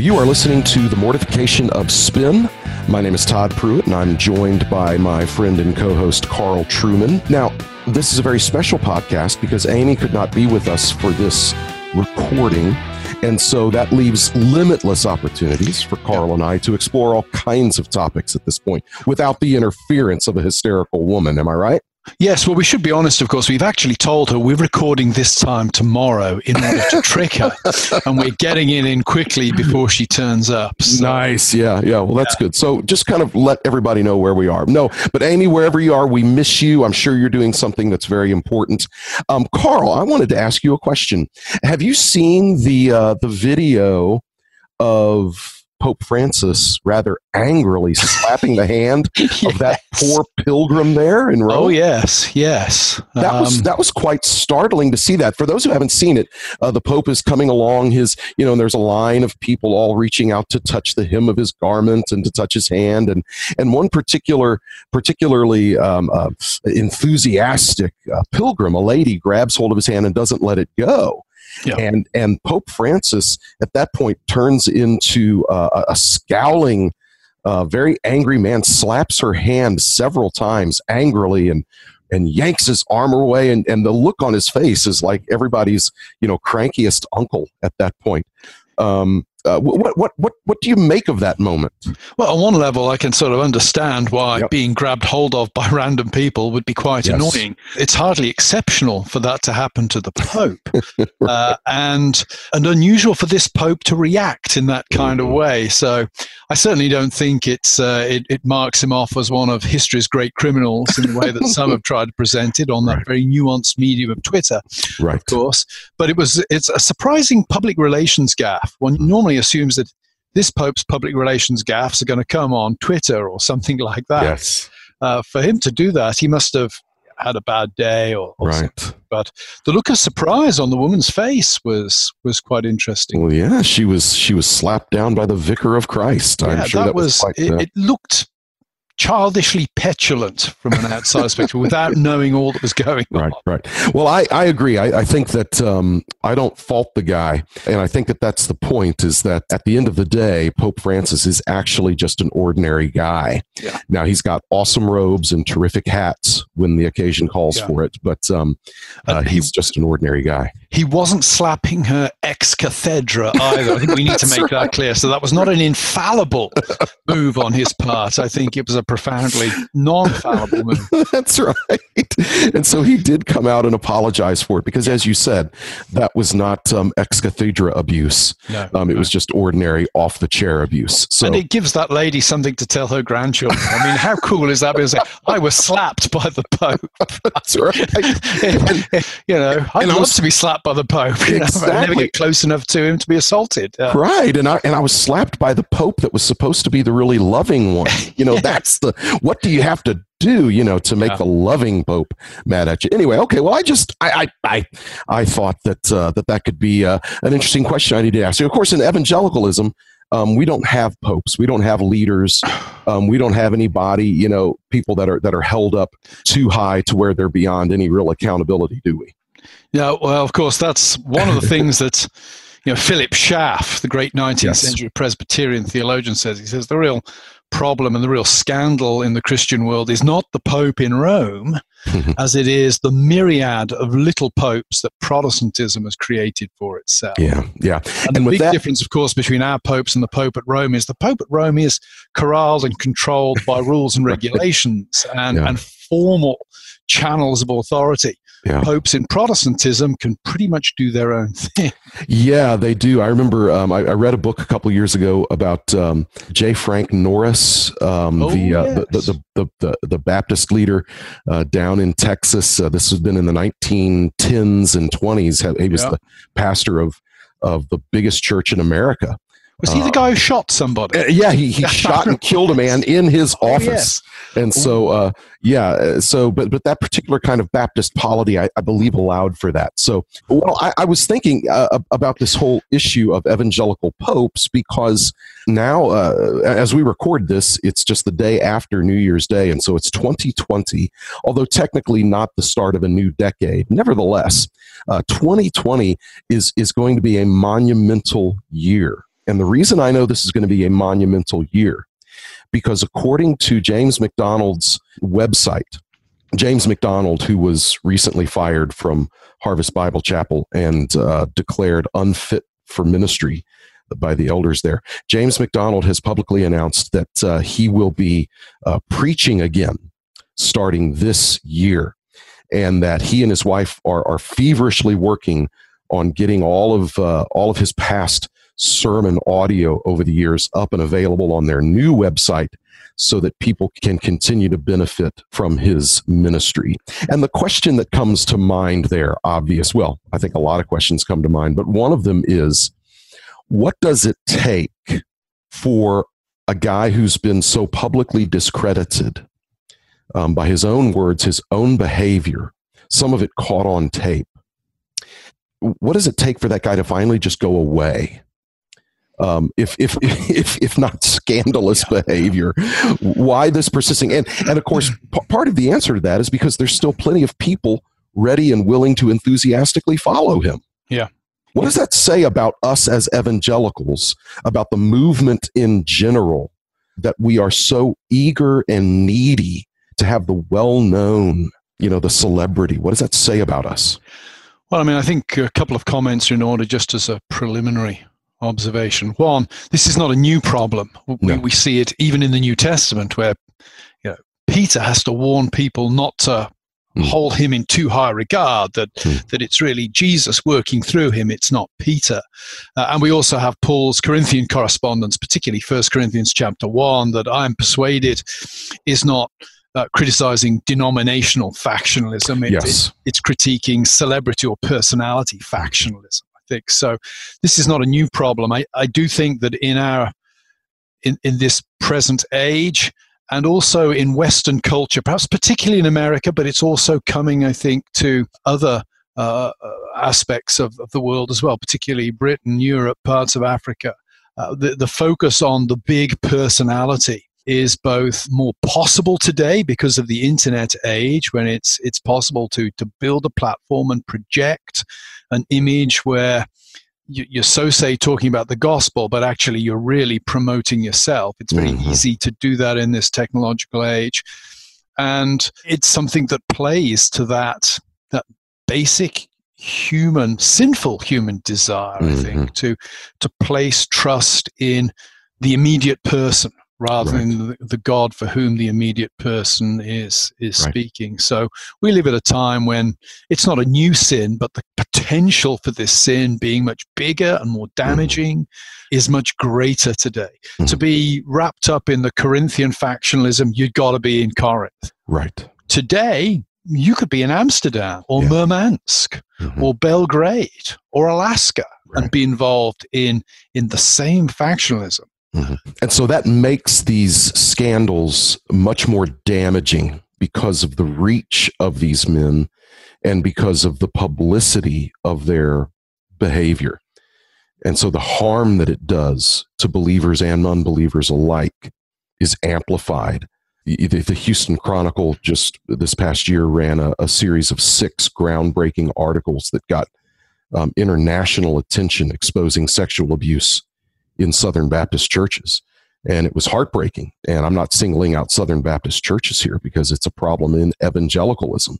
You are listening to The Mortification of Spin. My name is Todd Pruitt, and I'm joined by my friend and co host, Carl Trueman. Now, this is a very special podcast because Aimee could not be with us for this recording. And so that leaves limitless opportunities for Carl and I to explore all kinds of topics at this point without the interference of a hysterical woman. Am I right? Yes, well, we should be honest, of course. We've actually told her we're recording this time tomorrow in order to trick her, and we're getting it in quickly before she turns up. So. Nice. Yeah, yeah. Well, that's yeah. good. So just kind of let everybody know where we are. No, but Aimee, wherever you are, we miss you. I'm sure you're doing something that's very important. Um, Carl, I wanted to ask you a question. Have you seen the uh, the video of Pope Francis rather angrily slapping the hand yes. of that poor pilgrim there in Rome. Oh yes, yes. That um, was that was quite startling to see that. For those who haven't seen it, uh, the Pope is coming along his, you know, and there's a line of people all reaching out to touch the hem of his garment and to touch his hand, and and one particular, particularly um, uh, enthusiastic uh, pilgrim, a lady, grabs hold of his hand and doesn't let it go. Yeah. And and Pope Francis at that point turns into uh, a scowling, uh, very angry man, slaps her hand several times angrily and and yanks his arm away and, and the look on his face is like everybody's you know crankiest uncle at that point um, uh, what, what, what, what do you make of that moment? Well, on one level, I can sort of understand why yep. being grabbed hold of by random people would be quite yes. annoying. It's hardly exceptional for that to happen to the Pope, right. uh, and and unusual for this Pope to react in that kind mm-hmm. of way. So, I certainly don't think it's uh, it, it, marks him off as one of history's great criminals in the way that some have tried to present it on that right. very nuanced medium of Twitter, right. of course. But it was it's a surprising public relations gaffe. One normally assumes that this Pope's public relations gaffes are going to come on Twitter or something like that. Yes. Uh, for him to do that, he must have had a bad day or, or right. Something. But the look of surprise on the woman's face was was quite interesting. Well, yeah, she was she was slapped down by the vicar of Christ. I'm sure that, that was, was quite, it, uh, it looked childishly petulant from an outside perspective without knowing all that was going on. Right, right. Well, I, I agree. I, I think that um, I don't fault the guy. And I think that that's the point is that at the end of the day, Pope Francis is actually just an ordinary guy. Yeah. Now, he's got awesome robes and terrific hats when the occasion calls yeah. for it, but um, uh, he's just an ordinary guy. He wasn't slapping her ex cathedra either. I think we need to make right. that clear. So that was not an infallible move on his part. I think it was a profoundly non-fallible move. That's right. And so he did come out and apologize for it because, as you said, that was not um, ex cathedra abuse. No, um, it no. was just ordinary off the chair abuse. So, and it gives that lady something to tell her grandchildren. I mean, how cool is that? Because I was slapped by the Pope. That's right. you know, I'd love was, to be slapped by the Pope. Exactly. I never get close enough to him to be assaulted. Uh, right. And I and I was slapped by the Pope that was supposed to be the really loving one. You know, yeah. that's the what do you have to do you know to make yeah. the loving pope mad at you? Anyway okay well i just i i i, I thought that uh, that that could be uh, an interesting question i need to ask you. Of course in evangelicalism um, we don't have popes. We don't have leaders. Um, we don't have anybody you know people that are that are held up too high to where they're beyond any real accountability do we? Yeah well of course that's one of the things that you know philip schaff the great 19th yes. century presbyterian theologian says. He says the real problem and the real scandal in the Christian world is not the Pope in Rome, as it is the myriad of little popes that Protestantism has created for itself. Yeah, yeah. And, and the big that- difference, of course, between our popes and the Pope at Rome is the Pope at Rome is corralled and controlled by rules and regulations and, yeah. and formal channels of authority yeah. popes in Protestantism can pretty much do their own thing. Yeah, they do. I remember um, I, I, read a book a couple years ago about um, J. Frank Norris, um, oh, the, uh, yes. the, the, the, the, Baptist leader uh, down in Texas. Uh, this has been in the 1910s and 20s. He was yeah. the pastor of, of the biggest church in America Was he the guy who shot somebody? Uh, yeah, he, he shot and killed a man in his oh, office. Oh. And so, uh, yeah, uh, so, but, but that particular kind of Baptist polity, I, I believe, allowed for that. So, well, I, I was thinking uh, about this whole issue of evangelical popes because now, uh, as we record this, it's just the day after New Year's Day. And so it's 2020, although technically not the start of a new decade. Nevertheless, 2020 uh, is, is going to be a monumental year and the reason I know this is going to be a monumental year, because according to James MacDonald's website, James MacDonald, who was recently fired from Harvest Bible Chapel and uh, declared unfit for ministry by the elders there, James MacDonald has publicly announced that uh, he will be uh, preaching again starting this year, and that he and his wife are, are feverishly working on getting all of uh, all of his past sermon audio over the years up and available on their new website so that people can continue to benefit from his ministry. And the question that comes to mind there, obvious, well, I think a lot of questions come to mind, but one of them is what does it take for a guy who's been so publicly discredited um, by his own words, his own behavior, some of it caught on tape? What does it take for that guy to finally just go away? Um, if, if, if, if not scandalous yeah. behavior, why this persisting? And, and of course, p- part of the answer to that is because there's still plenty of people ready and willing to enthusiastically follow him. Yeah. What does that say about us as evangelicals, about the movement in general, that we are so eager and needy to have the well known, you know, the celebrity? What does that say about us? Well, I mean, I think a couple of comments in order just as a preliminary observation. One, this is not a new problem. We, no. we see it even in the New Testament where you know, Peter has to warn people not to mm. hold him in too high regard, that, mm. that it's really Jesus working through him, it's not Peter. Uh, and we also have Paul's Corinthian correspondence, particularly 1 Corinthians chapter 1, that I'm persuaded is not uh, criticizing denominational factionalism. It, yes. It, it's critiquing celebrity or personality factionalism So this is not a new problem. I, I do think that in our in, in this present age and also in Western culture, perhaps particularly in America, but it's also coming, I think, to other uh aspects of, of, the world as well, particularly Britain, Europe, parts of Africa. Uh, the, the focus on the big personality is both more possible today because of the internet age when it's it's possible to to build a platform and project an image where you're so say talking about the gospel, but actually you're really promoting yourself. It's very mm-hmm. easy to do that in this technological age. And it's something that plays to that, that basic human, sinful human desire, mm-hmm. I think, mm-hmm. to, to place trust in the immediate person rather right. than the, the, God for whom the immediate person is is right. speaking. So we live at a time when it's not a new sin, but the potential for this sin being much bigger and more mm-hmm. damaging mm-hmm. is much greater today. Mm-hmm. To be wrapped up in the Corinthian factionalism, you've got to be in Corinth. Right. Today, you could be in Amsterdam or yeah. Murmansk mm-hmm. or Belgrade or Alaska right. and be involved in in the same factionalism. Mm-hmm. And so that makes these scandals much more damaging because of the reach of these men and because of the publicity of their behavior. And so the harm that it does to believers and unbelievers alike is amplified. The, Houston Chronicle just this past year ran a, a series of six groundbreaking articles that got um, international attention exposing sexual abuse in Southern Baptist churches. And it was heartbreaking. And I'm not singling out Southern Baptist churches here because it's a problem in evangelicalism.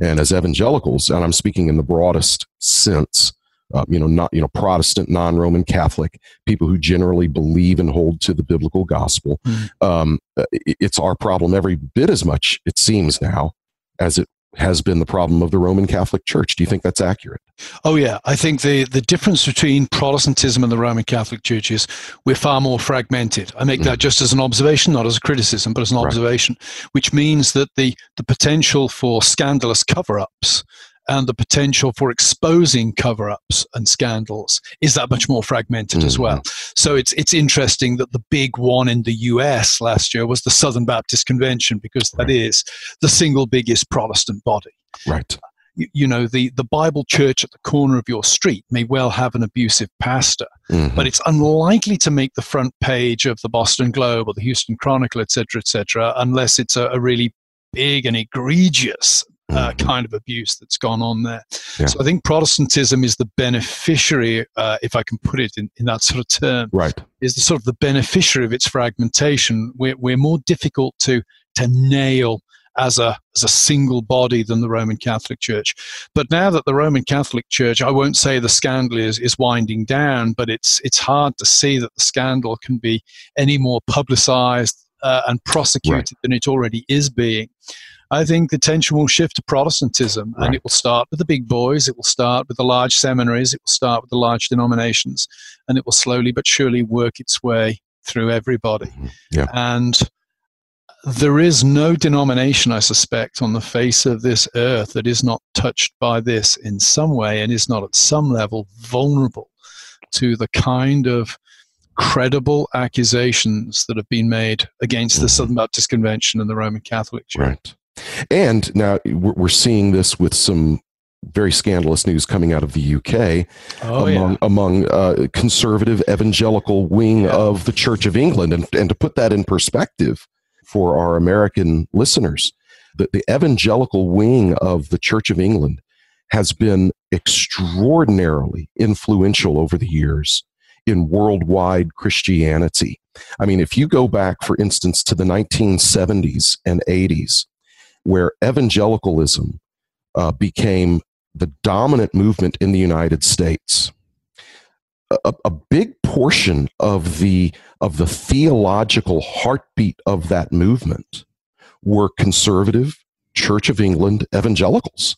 And as evangelicals, and I'm speaking in the broadest sense, uh, you know, not you know Protestant, non-Roman Catholic people who generally believe and hold to the biblical gospel. Mm-hmm. Um, it's our problem every bit as much, it seems now, as it has been the problem of the Roman Catholic Church. Do you think that's accurate? Oh yeah, I think the the difference between Protestantism and the Roman Catholic Church is we're far more fragmented. I make mm. that just as an observation, not as a criticism, but as an right. observation, which means that the the potential for scandalous cover-ups and the potential for exposing cover ups and scandals is that much more fragmented mm-hmm. as well. So it's, it's interesting that the big one in the US last year was the Southern Baptist Convention because that right. is the single biggest Protestant body. Right you, you, know the the bible church at the corner of your street may well have an abusive pastor mm-hmm. but it's unlikely to make the front page of the boston globe or the houston chronicle etc etc unless it's a, a, really big and egregious uh, mm-hmm. kind of abuse that's gone on there. Yeah. So I think Protestantism is the beneficiary, uh, if I can put it in, in that sort of term, right. is the sort of the beneficiary of its fragmentation. We're, we're more difficult to to nail as a as a single body than the Roman Catholic Church. But now that the Roman Catholic Church, I won't say the scandal is, is winding down, but it's it's hard to see that the scandal can be any more publicized uh, and prosecuted right. than it already is being. I think the tension will shift to Protestantism, right. and it will start with the big boys. It will start with the large seminaries. It will start with the large denominations, and it will slowly but surely work its way through everybody. Mm-hmm. Yeah. And there is no denomination, I suspect, on the face of this earth that is not touched by this in some way and is not at some level vulnerable to the kind of credible accusations that have been made against the. Southern Baptist Convention and the Roman Catholic Church. Right. And now we're seeing this with some very scandalous news coming out of the UK oh, among, yeah. among uh, conservative evangelical wing yeah. of the Church of England. And, and to put that in perspective, for our American listeners. The, the evangelical wing of the Church of England has been extraordinarily influential over the years in worldwide Christianity. I mean, if you go back, for instance, to the 1970s and 80s, where evangelicalism uh, became the dominant movement in the United States, a, a big portion of the of the theological heartbeat of that movement were conservative Church of England evangelicals.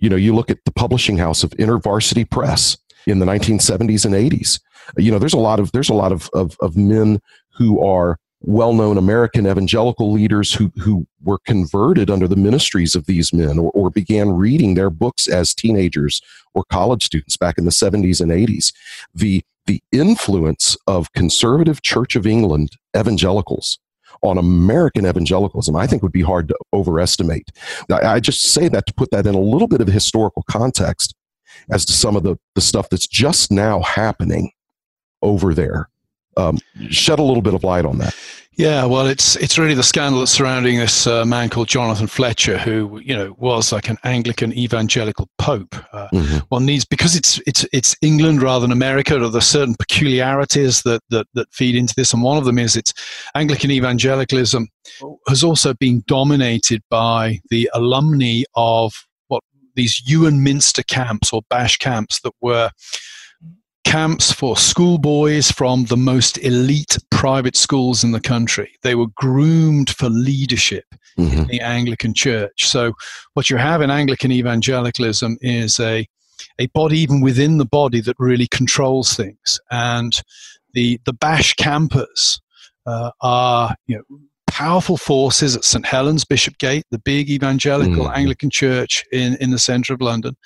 You know, you look at the publishing house of InterVarsity Press in the 1970s and 80s. You know, there's a lot of there's a lot of, of, of men who are well-known American evangelical leaders who who were converted under the ministries of these men or, or began reading their books as teenagers or college students back in the 70s and 80s. The the influence of conservative Church of England evangelicals on American evangelicalism, I think would be hard to overestimate. I, I just say that to put that in a little bit of historical context as to some of the, the stuff that's just now happening over there um, shed a little bit of light on that. Yeah, well, it's it's really the scandal that's surrounding this uh, man called Jonathan Fletcher, who you know was like an Anglican evangelical pope. Uh, mm-hmm. One needs because it's it's it's England rather than America. Or there's certain peculiarities that, that that feed into this, and one of them is it's Anglican evangelicalism has also been dominated by the alumni of what these Iwerne Minster camps or Bash camps that were camps for schoolboys from the most elite private schools in the country. They were groomed for leadership mm-hmm. in the Anglican Church. So, what you have in Anglican evangelicalism is a a body even within the body that really controls things. And the the Bash campers uh, are you know powerful forces at St Helen's Bishopsgate, the big evangelical mm. Anglican church in in the centre of London,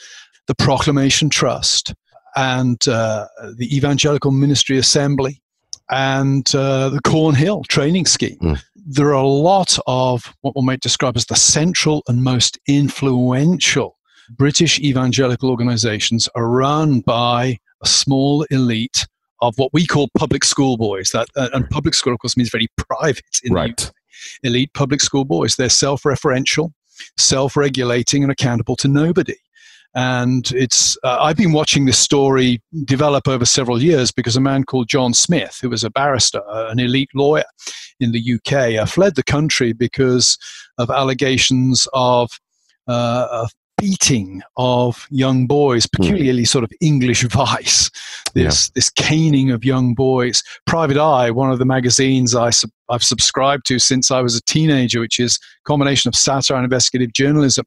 the Proclamation Trust, and uh, the Evangelical Ministry Assembly and uh, the Cornhill training scheme. Mm. There are a lot of what one might describe as the central and most influential British evangelical organizations are run by a small elite of what we call public school boys. That uh, and public school, of course, means very private. right. Elite public school boys. They're self-referential, self-regulating, and accountable to nobody. And it's uh, I've been watching this story develop over several years because a man called John Smyth, who was a barrister, uh, an elite lawyer in the UK, uh, fled the country because of allegations of uh, beating of young boys, hmm. peculiarly sort of English vice, this yeah. this caning of young boys. Private Eye, one of the magazines I sub- I've subscribed to since I was a teenager, which is a combination of satire and investigative journalism,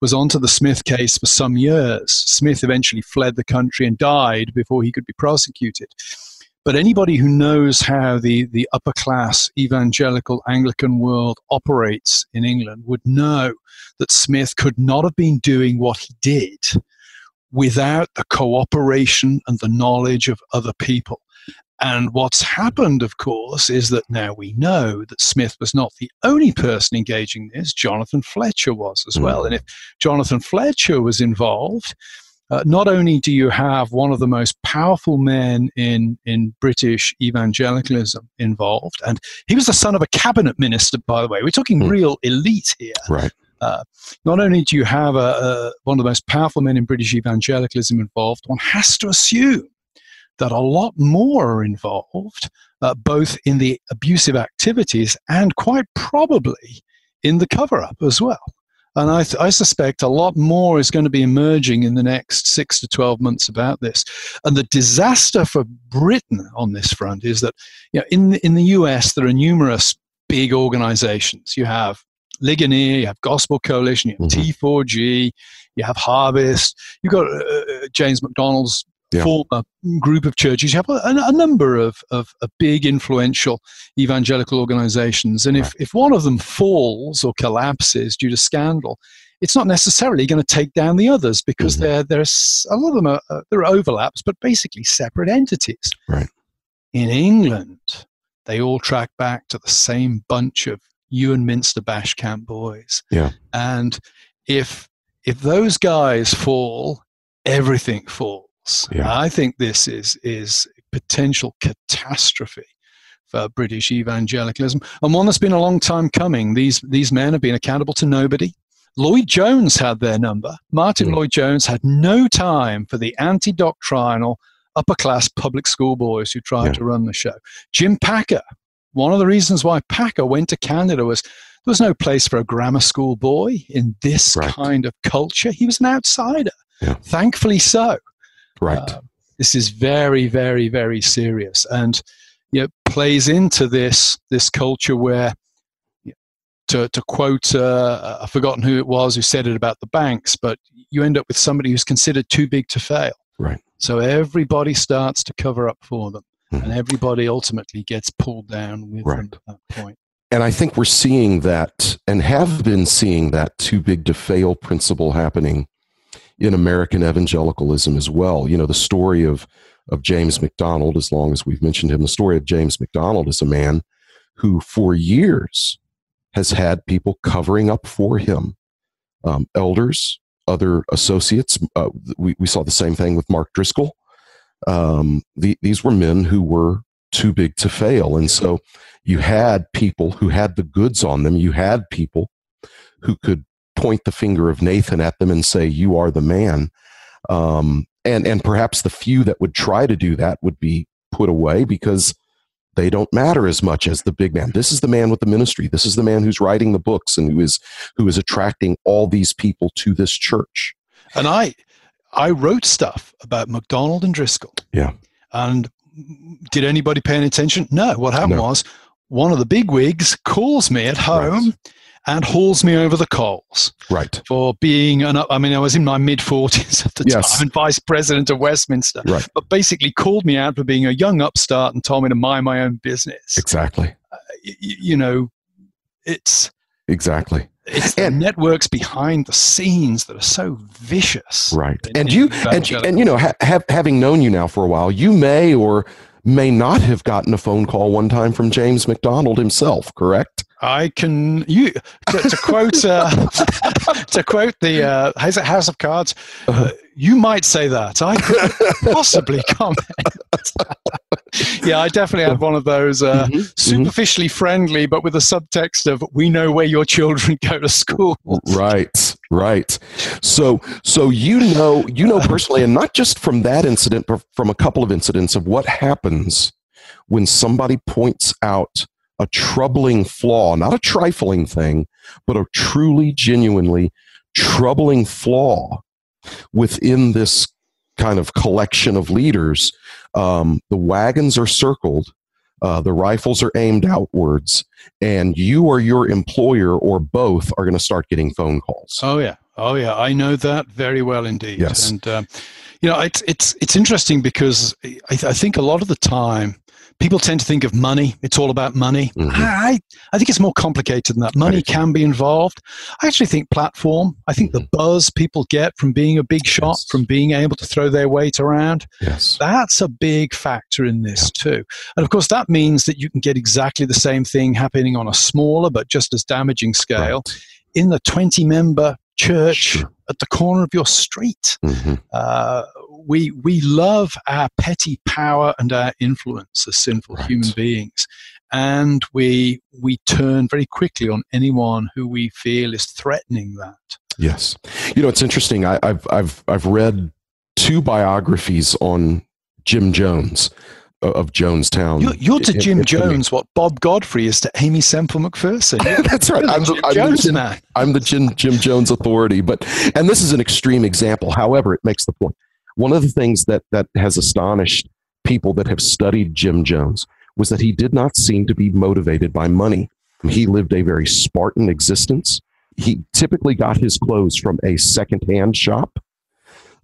was onto the Smyth case for some years. Smyth eventually fled the country and died before he could be prosecuted. But anybody who knows how the, the upper class evangelical Anglican world operates in England would know that Smyth could not have been doing what he did without the cooperation and the knowledge of other people. And what's happened, of course, is that now we know that Smyth was not the only person engaging this. Jonathan Fletcher was as well. And if Jonathan Fletcher was involved, uh, not only do you have one of the most powerful men in, in British evangelicalism involved, and he was the son of a cabinet minister, by the way. We're talking mm. real elite here. Right. Uh, not only do you have a, a, one of the most powerful men in British evangelicalism involved, one has to assume that a lot more are involved, uh, both in the abusive activities and quite probably in the cover up as well. And I, th- I, suspect a lot more is going to be emerging in the next six to 12 months about this. And the disaster for Britain on this front is that you know, in, the, in the US, there are numerous big organizations. You have Ligonier, you have Gospel Coalition, you have mm-hmm. T4G, you have Harvest, you've got uh, uh James MacDonald's yeah. former group of churches. You have a, a number of, of, of, big, influential evangelical organizations. And if, right. if one of them falls or collapses due to scandal, it's not necessarily going to take down the others because mm-hmm. there's a lot of them are, uh, there are overlaps, but basically separate entities. Right. In England, they all track back to the same bunch of Iwerne Minster Bash Camp boys. Yeah. And if if those guys fall, everything falls. Yeah. I think this is is potential catastrophe for British evangelicalism, and one that's been a long time coming. These these men have been accountable to nobody. Lloyd Jones had their number. Martin mm. Lloyd Jones had no time for the anti-doctrinal upper class public school boys who tried yeah. to run the show. Jim Packer, one of the reasons why Packer went to Canada was there was no place for a grammar school boy in this right. kind of culture. He was an outsider. Yeah. Thankfully so. Right. Uh, this is very, very, very serious, and you know, plays into this this culture where, to to quote, uh, I've forgotten who it was who said it about the banks, but you end up with somebody who's considered too big to fail. Right. So everybody starts to cover up for them, mm-hmm. and everybody ultimately gets pulled down with right. them at that point. And I think we're seeing that, and have been seeing that too big to fail principle happening in American evangelicalism as well. You know, the story of of James MacDonald, as long as we've mentioned him, the story of James MacDonald is a man who, for years, has had people covering up for him, um, elders, other associates. Uh, we, we saw the same thing with Mark Driscoll. Um, the, these were men who were too big to fail. And so you had people who had the goods on them. You had people who could point the finger of Nathan at them and say, "You are the man." Um, and and perhaps the few that would try to do that would be put away because they don't matter as much as the big man. This is the man with the ministry. This is the man who's writing the books and who is who is attracting all these people to this church. And I I wrote stuff about MacDonald and Driscoll. Yeah. And did anybody pay any attention? No. What happened no. was one of the big wigs calls me at home right and hauls me over the coals. Right. For being an, I mean, I was in my mid 40s at the yes. time and vice president of Westminster. Right. But basically called me out for being a young upstart and told me to mind my own business. Exactly. Uh, y- you know, it's. Exactly. It's the and, networks behind the scenes that are so vicious. Right. In, and you, and, and, you know, ha- have, having known you now for a while, you may or may not have gotten a phone call one time from James MacDonald himself, correct? I can you to, to quote uh, to quote the uh, House of Cards. Uh, you might say that. I could possibly comment. yeah, I definitely had one of those uh, mm-hmm, mm-hmm. superficially mm-hmm. friendly, but with a subtext of "We know where your children go to school." Right, right. So, so you know, you know personally, and not just from that incident, but from a couple of incidents of what happens when somebody points out a troubling flaw, not a trifling thing, but a truly, genuinely troubling flaw within this kind of collection of leaders. Um, the wagons are circled, uh, the rifles are aimed outwards, and you or your employer or both are going to start getting phone calls. Oh, yeah. Oh yeah, I know that very well indeed. Yes. And um, you know, it's it's it's interesting because I, I, think a lot of the time people tend to think of money. It's all about money. Mm-hmm. I, I think it's more complicated than that. Money right. can be involved. I actually think platform. I think mm-hmm. the buzz people get from being a big shot, yes. from being able to throw their weight around. Yes. That's a big factor in this yeah. too. And of course, that means that you can get exactly the same thing happening on a smaller but just as damaging scale right. in the 20 member church sure. at the corner of your street. Mm-hmm. Uh, we we love our petty power and our influence as sinful right. human beings, and we we turn very quickly on anyone who we feel is threatening that. Yes, you know it's interesting. I, I've I've I've read two biographies on Jim Jones of Jonestown. You're, you're to Jim in, in, Jones what Bob Godfrey is to Aimee Semple McPherson. That's right. I'm the, I'm, Jones the, man. I'm the Jim, Jim Jones authority. But and this is an extreme example. However, it makes the point. One of the things that that has astonished people that have studied Jim Jones was that he did not seem to be motivated by money. He lived a very Spartan existence. He typically got his clothes from a secondhand shop.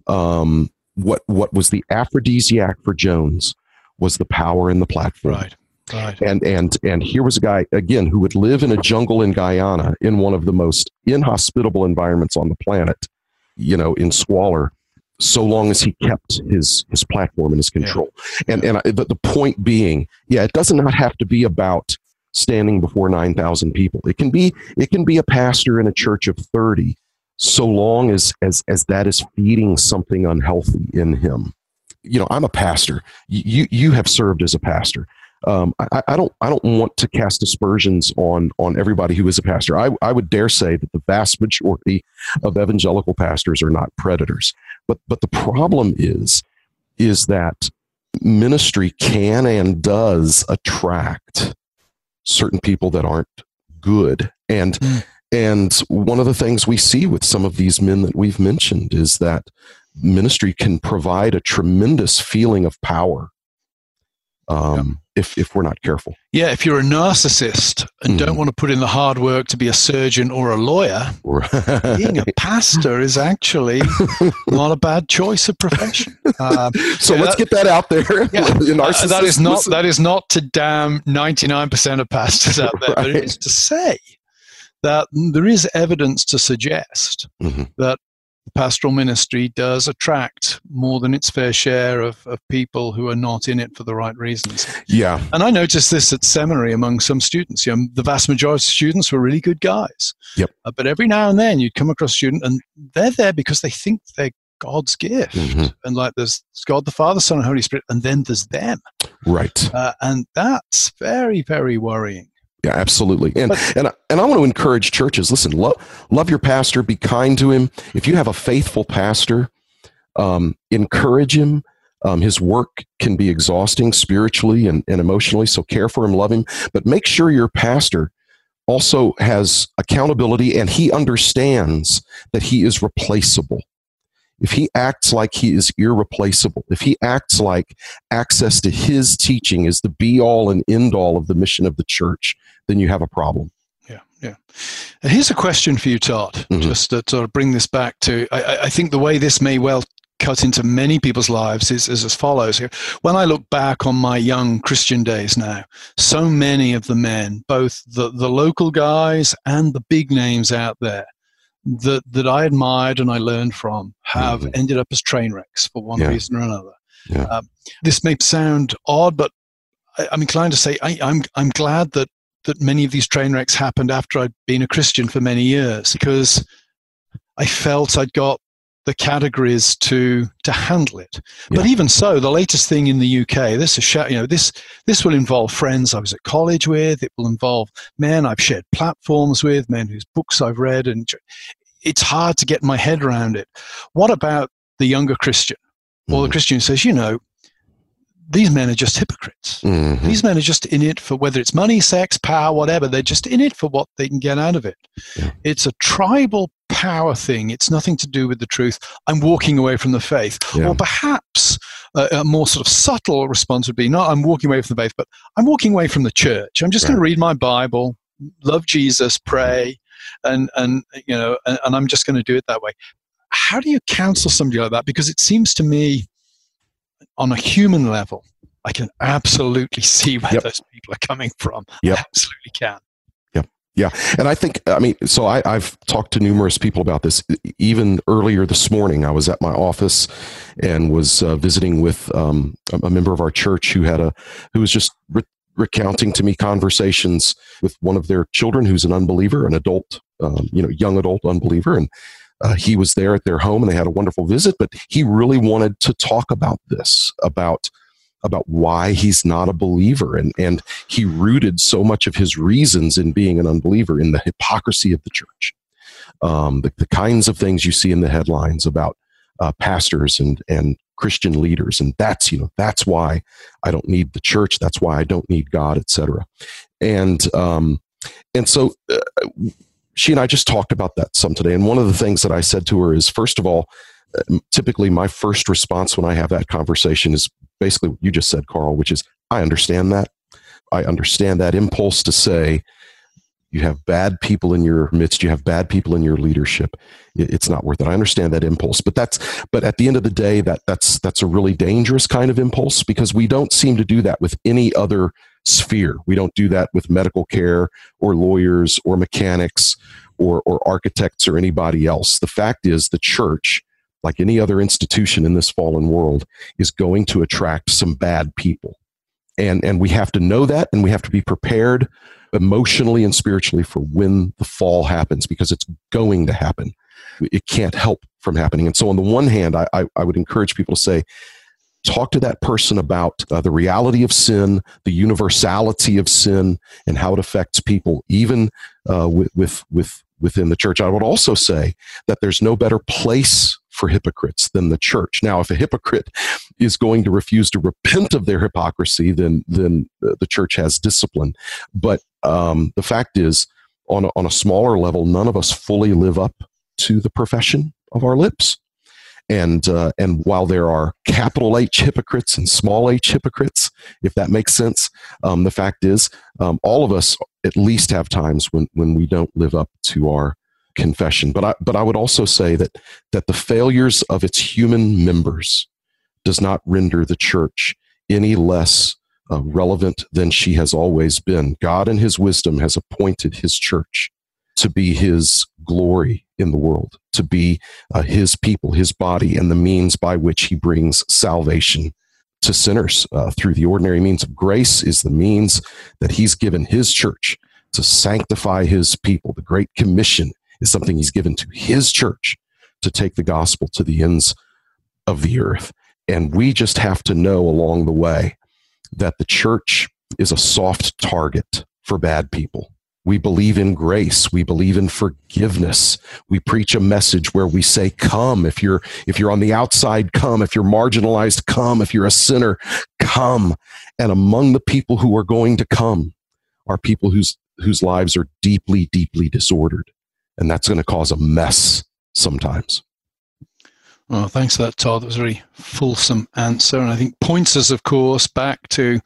Um, what what was the aphrodisiac for Jones was the power in the platform. Right. Right. And and and here was a guy again who would live in a jungle in Guyana in one of the most inhospitable environments on the planet, you know, in squalor, so long as he kept his his platform and his control. Yeah. And and I, the, the point being, yeah, it does not have to be about standing before 9,000 people. It can be it can be a pastor in a church of 30 so long as as as that is feeding something unhealthy in him you know, I'm a pastor. You you have served as a pastor. Um, I, I, don't I don't want to cast aspersions on on everybody who is a pastor. I, I would dare say that the vast majority of evangelical pastors are not predators. But but the problem is is that ministry can and does attract certain people that aren't good and mm. and one of the things we see with some of these men that we've mentioned is that ministry can provide a tremendous feeling of power um. If, if we're not careful. Yeah, if you're a narcissist and mm don't want to put in the hard work to be a surgeon or a lawyer, being a pastor is actually not a bad choice of profession. Um, so yeah, let's that, get that out there. Yeah, uh, that is not that is not to damn 99% of pastors out there, right. but it is to say that there is evidence to suggest mm-hmm. that pastoral ministry does attract more than its fair share of, of people who are not in it for the right reasons. Yeah. And I noticed this at seminary among some students. You know, the vast majority of students were really good guys. Yep. Uh, but every now and then you'd come across a student and they're there because they think they're God's gift. Mm-hmm. And like there's God the Father, Son, and Holy Spirit, and then there's them. Right. Uh, and that's very, very worrying. Yeah, absolutely. And and and I want to encourage churches. Listen, love love your pastor. Be kind to him. If you have a faithful pastor, um, encourage him. Um, his work can be exhausting spiritually and, and emotionally. So care for him, love him, but make sure your pastor also has accountability and he understands that he is replaceable if he acts like he is irreplaceable, if he acts like access to his teaching is the be all and end all of the mission of the church, then you have a problem. Yeah, yeah. And here's a question for you, Todd, mm-hmm. just to sort of bring this back to I, I think the way this may well cut into many people's lives is, is as follows here. When I look back on my young Christian days now, so many of the men, both the, the local guys and the big names out there, that that I admired and I learned from have mm-hmm. ended up as train wrecks for one yeah. reason or another. Yeah. Um, this may sound odd, but I, am inclined to say I, am I'm, I'm glad that that many of these train wrecks happened after I'd been a Christian for many years because I felt I'd got the categories to to handle it. Yeah. But even so, the latest thing in the UK, this is you know this this will involve friends I was at college with. It will involve men I've shared platforms with, men whose books I've read, and it's hard to get my head around it. What about the younger Christian? Well, the mm-hmm. Christian says, you know, these men are just hypocrites. Mm-hmm. These men are just in it for whether it's money, sex, power, whatever. They're just in it for what they can get out of it. Yeah. It's a tribal power thing. It's nothing to do with the truth. I'm walking away from the faith. Yeah. Or perhaps a, a, more sort of subtle response would be not I'm walking away from the faith, but I'm walking away from the church. I'm just right. going to read my Bible, love Jesus, pray, and and you know, and, and I'm just going to do it that way. How do you counsel somebody like that? Because it seems to me, on a human level, I can absolutely see where yep. those people are coming from. Yep. I absolutely can. Yeah. And I think, I mean, so I, have talked to numerous people about this. Even earlier this morning, I was at my office and was uh, visiting with um, a member of our church who had a, who was just re- recounting to me conversations with one of their children who's an unbeliever, an adult, um, you know, young adult unbeliever. And uh, he was there at their home and they had a wonderful visit, but he really wanted to talk about this, about about why he's not a believer. And, and he rooted so much of his reasons in being an unbeliever in the hypocrisy of the church. Um, the, the kinds of things you see in the headlines about uh, pastors and, and Christian leaders. And that's, you know, that's why I don't need the church. That's why I don't need God, etc. And, um, and so uh, she and I just talked about that some today. And one of the things that I said to her is, first of all, uh, typically my first response when I have that conversation is basically what you just said, Carl, which is I understand that. I understand that impulse to say, you have bad people in your midst you have bad people in your leadership. It's not worth it. I understand that impulse but that's but at the end of the day that that's that's a really dangerous kind of impulse because we don't seem to do that with any other sphere. We don't do that with medical care or lawyers or mechanics or or architects or anybody else. The fact is the church like any other institution in this fallen world, is going to attract some bad people. And, and we have to know that and we have to be prepared emotionally and spiritually for when the fall happens because it's going to happen. It can't help from happening. And so, on the one hand, I, I, I would encourage people to say, talk to that person about uh, the reality of sin, the universality of sin, and how it affects people, even uh, with, with, with within the church. I would also say that there's no better place for hypocrites than the church. Now, if a hypocrite is going to refuse to repent of their hypocrisy, then then the church has discipline. But um, the fact is, on a, on a smaller level, none of us fully live up to the profession of our lips. And uh, and while there are capital H hypocrites and small h hypocrites, if that makes sense, um, the fact is, um, all of us at least have times when when we don't live up to our confession. But I but I would also say that that the failures of its human members does not render the church any less uh, relevant than she has always been. God, in His wisdom, has appointed His church to be His glory in the world, to be uh, his people, his body, and the means by which he brings salvation to sinners uh, through the ordinary means of grace is the means that he's given his church to sanctify his people. The Great Commission is something he's given to his church to take the gospel to the ends of the earth. And we just have to know along the way that the church is a soft target for bad people. We believe in grace. We believe in forgiveness. We preach a message where we say, come. If you're, if you're on the outside, come. If you're marginalized, come. If you're a sinner, come. And among the people who are going to come are people whose, whose lives are deeply, deeply disordered. And that's going to cause a mess sometimes. Well, thanks for that, Todd. That was a very fulsome answer. And I think points us, of course, back to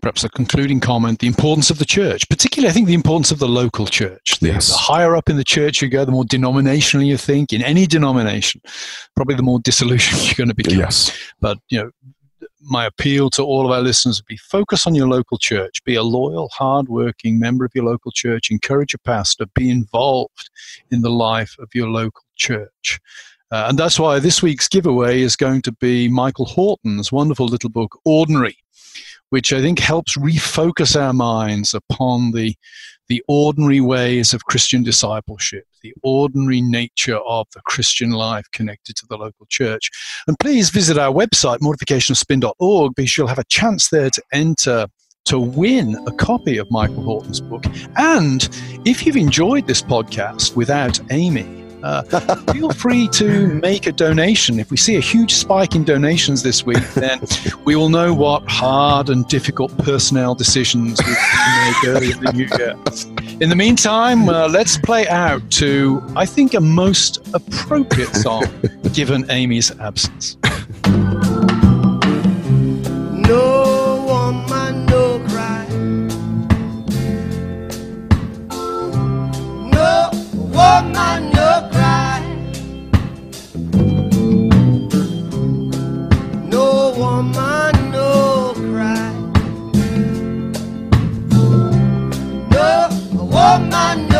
perhaps a concluding comment the importance of the church particularly i think the importance of the local church the, yes. the higher up in the church you go the more denominational you think in any denomination probably the more disillusioned you're going to become yes but you know my appeal to all of our listeners would be focus on your local church. Be a loyal hard-working member of your local church. Encourage your pastor. Be involved in the life of your local church. Uh, and that's why this week's giveaway is going to be Michael Horton's wonderful little book, Ordinary which I think helps refocus our minds upon the, the ordinary ways of Christian discipleship, the ordinary nature of the Christian life connected to the local church. And please visit our website, mortificationofspin.org, because you'll have a chance there to enter to win a copy of Michael Horton's book. And if you've enjoyed this podcast without Aimee, uh, feel free to make a donation. If we see a huge spike in donations this week, then we will know what hard and difficult personnel decisions we can make early in the new year. In the meantime, uh, let's play out to, I think, a most appropriate song given Aimee's absence. Oh, woman no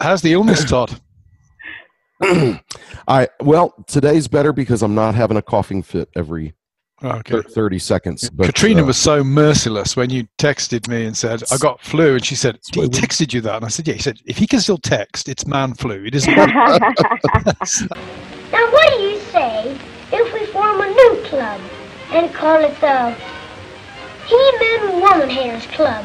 How's the illness, Todd? I well, today's better because I'm not having a coughing fit every Okay. thir- 30 seconds. But, Katrina uh, was so merciless when you texted me and said, I got flu. And she said, He texted you that. And I said, Yeah. He said, If he can still text, it's man flu. It isn't. now, what do you say if we form a new club and call it the He-Man Woman Haters Club?